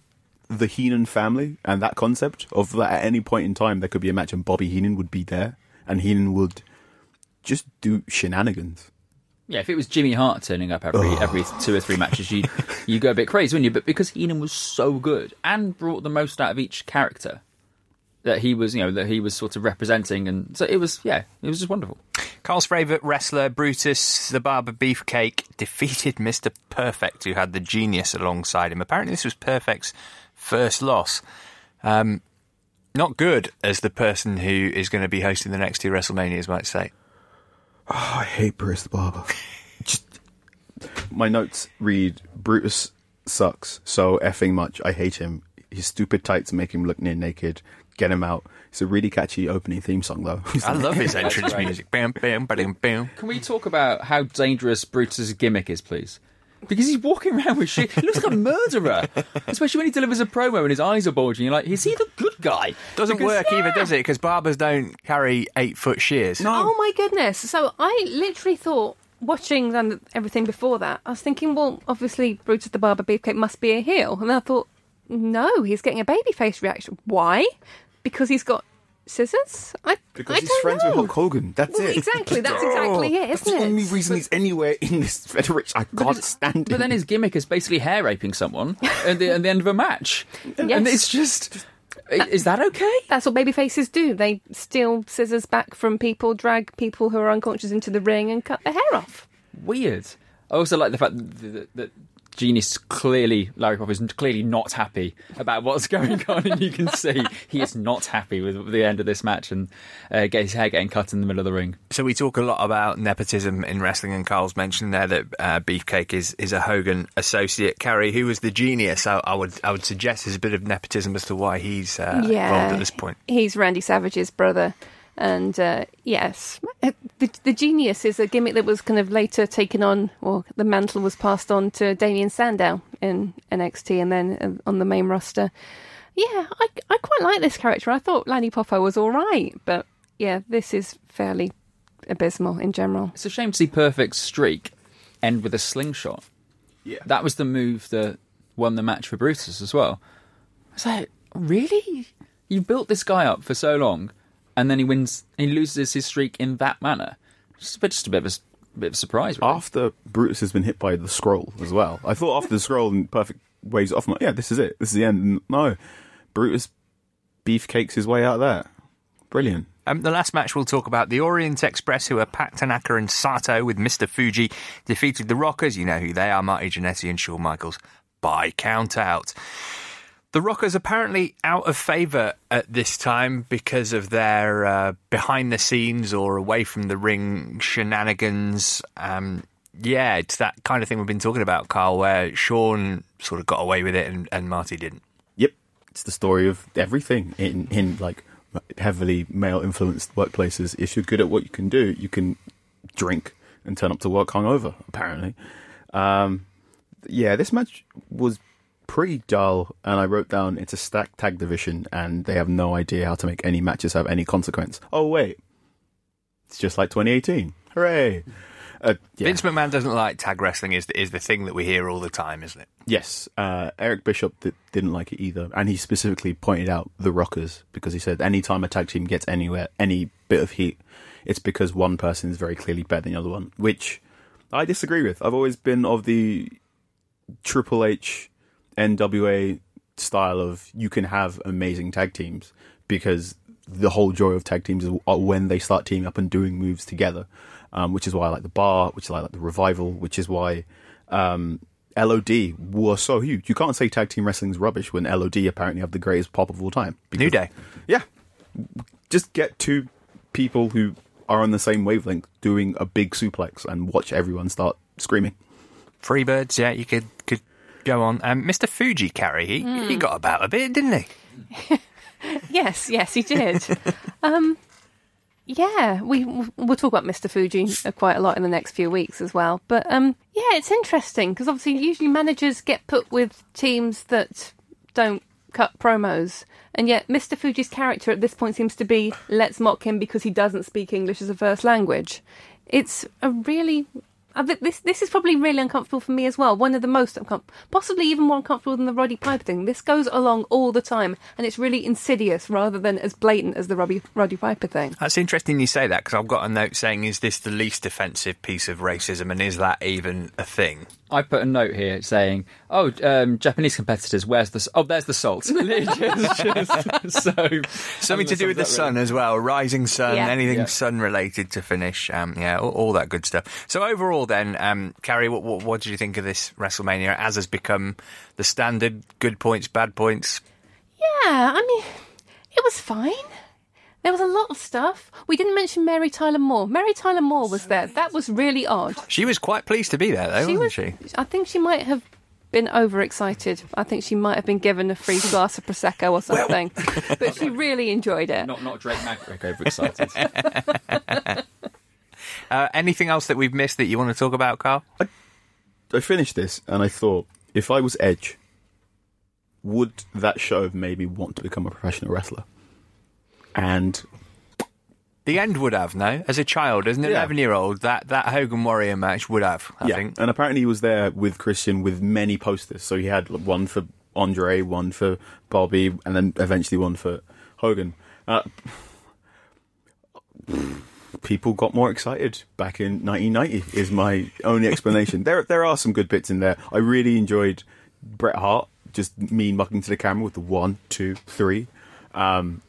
the Heenan family and that concept of that at any point in time there could be a match and Bobby Heenan would be there, and Heenan would just do shenanigans. Yeah, if it was Jimmy Hart turning up every every two or three matches, you you go a bit crazy, wouldn't you? But because Heenan was so good and brought the most out of each character that he was, you know, that he was sort of representing, and so it was, yeah, it was just wonderful. Carl's favourite wrestler, Brutus the Barber Beefcake, defeated Mr. Perfect, who had the genius alongside him. Apparently, this was Perfect's first loss. Um, not good, as the person who is going to be hosting the next two WrestleManias might say. Oh, I hate Brutus the Barber. Just my notes read Brutus sucks so effing much. I hate him. His stupid tights make him look near naked. Get him out. It's a really catchy opening theme song though. I love his entrance music. Bam, bam, bam, bam. Can we talk about how dangerous Brutus's gimmick is, please? Because he's walking around with shit. He looks like a murderer, especially when he delivers a promo and his eyes are bulging. You're like, is he the good guy? Doesn't Because- work either, does it? Because barbers don't carry eight foot shears. Oh my goodness! So I literally thought, watching and everything before that, I was thinking, well, obviously Brutus the Barber Beefcake must be a heel, and I thought, no, he's getting a babyface reaction. Why? Because he's got scissors. I Because I he's don't friends know. with Hulk Hogan. That's Well, it. exactly, that's exactly it, That's isn't the only reason he's anywhere in this federation. I But can't stand him. But then his gimmick is basically hair raping someone at the, at the end of a match, yes. and it's just. i- Is that okay? That's what babyfaces do. They steal scissors back from people, drag people who are unconscious into the ring, and cut their hair off. Weird. I also like the fact that, that, that Genius clearly, Lanny Poffo is clearly not happy about what's going on, and you can see he is not happy with the end of this match and uh, get his hair getting cut in the middle of the ring. So we talk a lot about nepotism in wrestling, and Carl's mentioned there that uh, Beefcake is, is a Hogan associate. Carrie, who was the genius, I, I would I would suggest there's a bit of nepotism as to why he's uh, involved at this point. He's Randy Savage's brother. And uh, yes, uh, the, the genius is a gimmick that was kind of later taken on, or the mantle was passed on to Damien Sandow in NXT and then uh, on the main roster. Yeah, I, I quite like this character. I thought Lanny Poffo was all right, but yeah, this is fairly abysmal in general. It's a shame to see Perfect's streak end with a slingshot. Yeah. That was the move that won the match for Brutus as well. It's like, really? You built this guy up for so long, and then he wins, he loses his streak in that manner. Just a bit, just a bit of a, s- bit of a surprise. Really. after Brutus has been hit by the scroll as well. I thought after the scroll and perfect waves it off, I'm like, yeah, this is it. This is the end. No, Brutus beefcakes his way out of that. Brilliant. Um, the last match we'll talk about the Orient Express, who are Pat Tanaka and Sato with Mr. Fuji, defeated the Rockers. You know who they are, Marty Jannetty and Shawn Michaels, by count out. The Rockers apparently out of favour at this time because of their uh, behind the scenes or away from the ring shenanigans. Um, yeah, it's that kind of thing we've been talking about, Carl, where Shawn sort of got away with it and, and Marty didn't. Yep, it's the story of everything in in like heavily male influenced workplaces. If you're good at what you can do, you can drink and turn up to work hungover. Apparently, um, yeah, this match was pretty dull, and I wrote down it's a stacked tag division, and they have no idea how to make any matches have any consequence. Oh wait, it's just like 2018. Hooray! Uh, yeah. Vince McMahon doesn't like tag wrestling is the, is the thing that we hear all the time, isn't it? Yes, uh, Eric Bischoff di- didn't like it either, and he specifically pointed out the Rockers because he said anytime a tag team gets anywhere, any bit of heat, it's because one person is very clearly better than the other one, which I disagree with. I've always been of the Triple H, NWA style of you can have amazing tag teams because the whole joy of tag teams is when they start teaming up and doing moves together, um, which is why I like the Bar, which is why I like the Revival, which is why um, LOD were so huge. You can't say tag team wrestling's rubbish when LOD apparently have the greatest pop of all time. New Day. Yeah. Just get two people who are on the same wavelength doing a big suplex and watch everyone start screaming. Freebirds, yeah, you could could go on. Um, Mr. Fuji Carrie, he, he got about a bit, didn't he? Yes, yes, he did. um, yeah, we we'll talk about Mr. Fuji quite a lot in the next few weeks as well. But um, yeah, it's interesting because obviously usually managers get put with teams that don't cut promos. And yet, Mr. Fuji's character at this point seems to be let's mock him because he doesn't speak English as a first language. It's a really. Uh, I This this is probably really uncomfortable for me as well. One of the most uncomfortable, possibly even more uncomfortable than the Roddy Piper thing. This goes along all the time, and it's really insidious rather than as blatant as the Roddy, Roddy Piper thing. That's interesting you say that because I've got a note saying, is this the least offensive piece of racism and is that even a thing? I put a note here saying, "Oh, um, Japanese competitors, where's the s- oh, there's the salt." Just- just- so Something to do with the sun as well, rising sun, Yeah. anything Yeah. sun related to finish, um, yeah, all, all that good stuff. So overall, then, um, Carrie, what, what, what did you think of this WrestleMania as has become the standard? Good points, bad points. Yeah, I mean, it was fine. There was a lot of stuff. We didn't mention Mary Tyler Moore. Mary Tyler Moore was there. That was really odd. She was quite pleased to be there, though, she wasn't was. she? I think she might have been overexcited. I think she might have been given a free glass of prosecco or something. but she really enjoyed it. not not Drake Maverick overexcited. Uh, anything else that we've missed that you want to talk about, Carl? I finished this and I thought, if I was Edge, would that show have made me want to become a professional wrestler? And The end would have, no? As a child, as an Yeah. 11 year old, that, that Hogan Warrior match would have, I yeah, think. and apparently he was there with Christian with many posters. So he had one for Andre, one for Bobby, and then eventually one for Hogan. Uh, people got more excited back in 1990. Is my only explanation. there, there are some good bits in there. I really enjoyed Bret Hart just me mucking to the camera with the one, two, three. Um,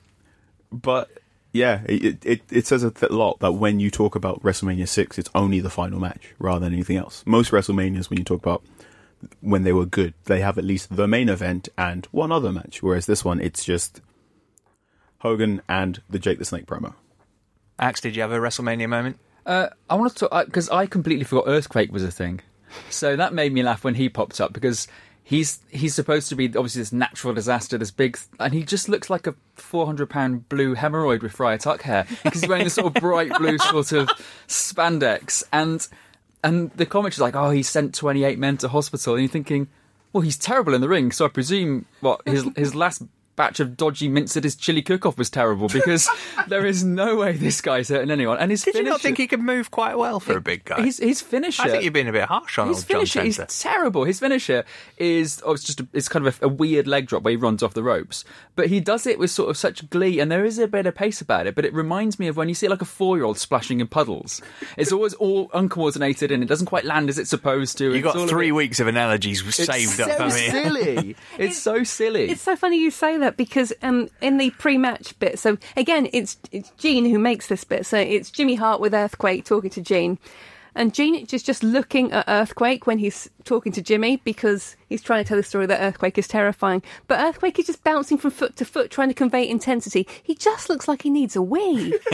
but yeah, it, it it says a th- lot that when you talk about WrestleMania six, it's only the final match rather than anything else. Most WrestleManias, when you talk about when they were good, they have at least the main event and one other match. Whereas this one, it's just Hogan and the Jake the Snake promo. Axe, did you have a WrestleMania moment? Uh, I want to talk because I completely forgot Earthquake was a thing, so that made me laugh when he popped up because he's he's supposed to be obviously this natural disaster, this big, and he just looks like a four hundred pound blue hemorrhoid with Friar Tuck hair because he's wearing this sort of bright blue sort of spandex, and and the is like, oh, he sent twenty eight men to hospital, and you're thinking, well, he's terrible in the ring, so I presume what his his last batch of dodgy mince at his chili cook-off was terrible because there is no way this guy's hurting anyone. And his Did you not think he could move quite well for a big guy? his his finisher. I think you've been a bit harsh on his old John finisher is terrible. His finisher is oh, it's just a, it's kind of a, a weird leg drop where he runs off the ropes, but he does it with sort of such glee, and there is a bit of pace about it. But it reminds me of when you see like a four year old splashing in puddles. It's always all uncoordinated and it doesn't quite land as it's supposed to. You It's got all a three bit- weeks of analogies saved so up for me. silly. It's so silly. It's so funny you say that because um, in the pre-match bit, so again, it's it's Gene who makes this bit. So it's Jimmy Hart with Earthquake talking to Gene, and Gene is just looking at Earthquake when he's talking to Jimmy because he's trying to tell the story that Earthquake is terrifying. But Earthquake is just bouncing from foot to foot, trying to convey intensity. He just looks like he needs a wee.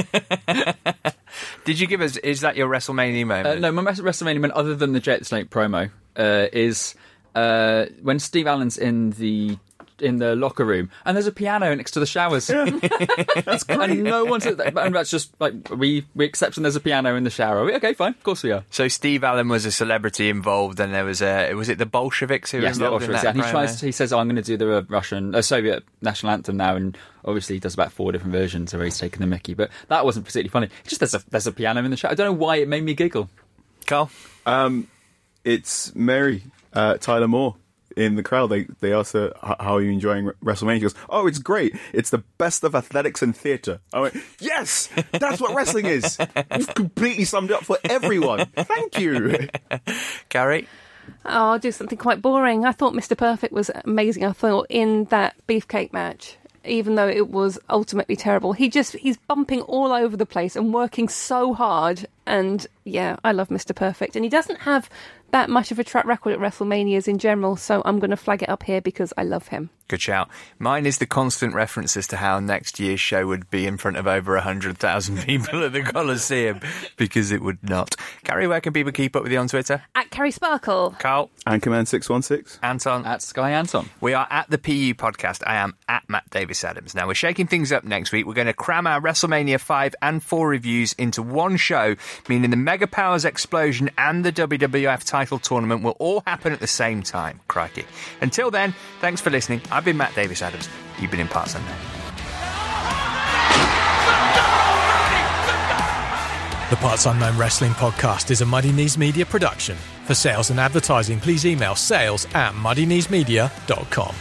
Did you give us? Is that your WrestleMania moment? Uh, no, my Wres- WrestleMania moment, other than the Jet Snake promo, uh, is uh, when Steve Allen's in the in the locker room and there's a piano next to the showers. that's great. And no one's and that's just like we we accept and there's a piano in the shower. We, Okay, fine, of course we are. So Steve Allen was a celebrity involved, and there was a was it the Bolsheviks who were Yes, the involved in that? yeah. And he promo? tries. He says, oh, "I'm going to do the uh, Russian, uh, Soviet national anthem now," and obviously he does about four different versions where he's taking the Mickey. But that wasn't particularly funny. It's just there's a there's a piano in the shower. I don't know why it made me giggle. Carl. It's Mary uh, Tyler Moore in the crowd. They they asked her, "How are you enjoying WrestleMania?" She goes, "Oh, it's great. It's the best of athletics and theatre." I went, "Yes, that's what wrestling is. You've completely summed it up for everyone. Thank you." Carrie. Oh, I'll do something quite boring. I thought Mr. Perfect was amazing. I thought in that beefcake match, even though it was ultimately terrible, he just he's bumping all over the place and working so hard. And yeah, I love Mr. Perfect. And he doesn't have that much of a track record at WrestleManias in general, so I'm going to flag it up here because I love him. Good shout. Mine is the constant references to how next year's show would be in front of over 100,000 people at the Coliseum, because it would not. Carrie, where can people keep up with you on Twitter? At Carrie Sparkle. Carl, Anchorman six one six. Anton, At Sky Anton. We are at the PU podcast. I am at Matt Davis Adams. Now, we're shaking things up next week. We're going to cram our WrestleMania 5 and 4 reviews into one show, meaning the Mega Powers explosion and the WWF title tournament will all happen at the same time. Crikey. Until then, thanks for listening. I've I've been Matt Davis Adams. You've been in Parts Unknown. The Parts Unknown Wrestling Podcast is a Muddy Knees Media production. For sales and advertising, please email sales at muddykneesmedia.com.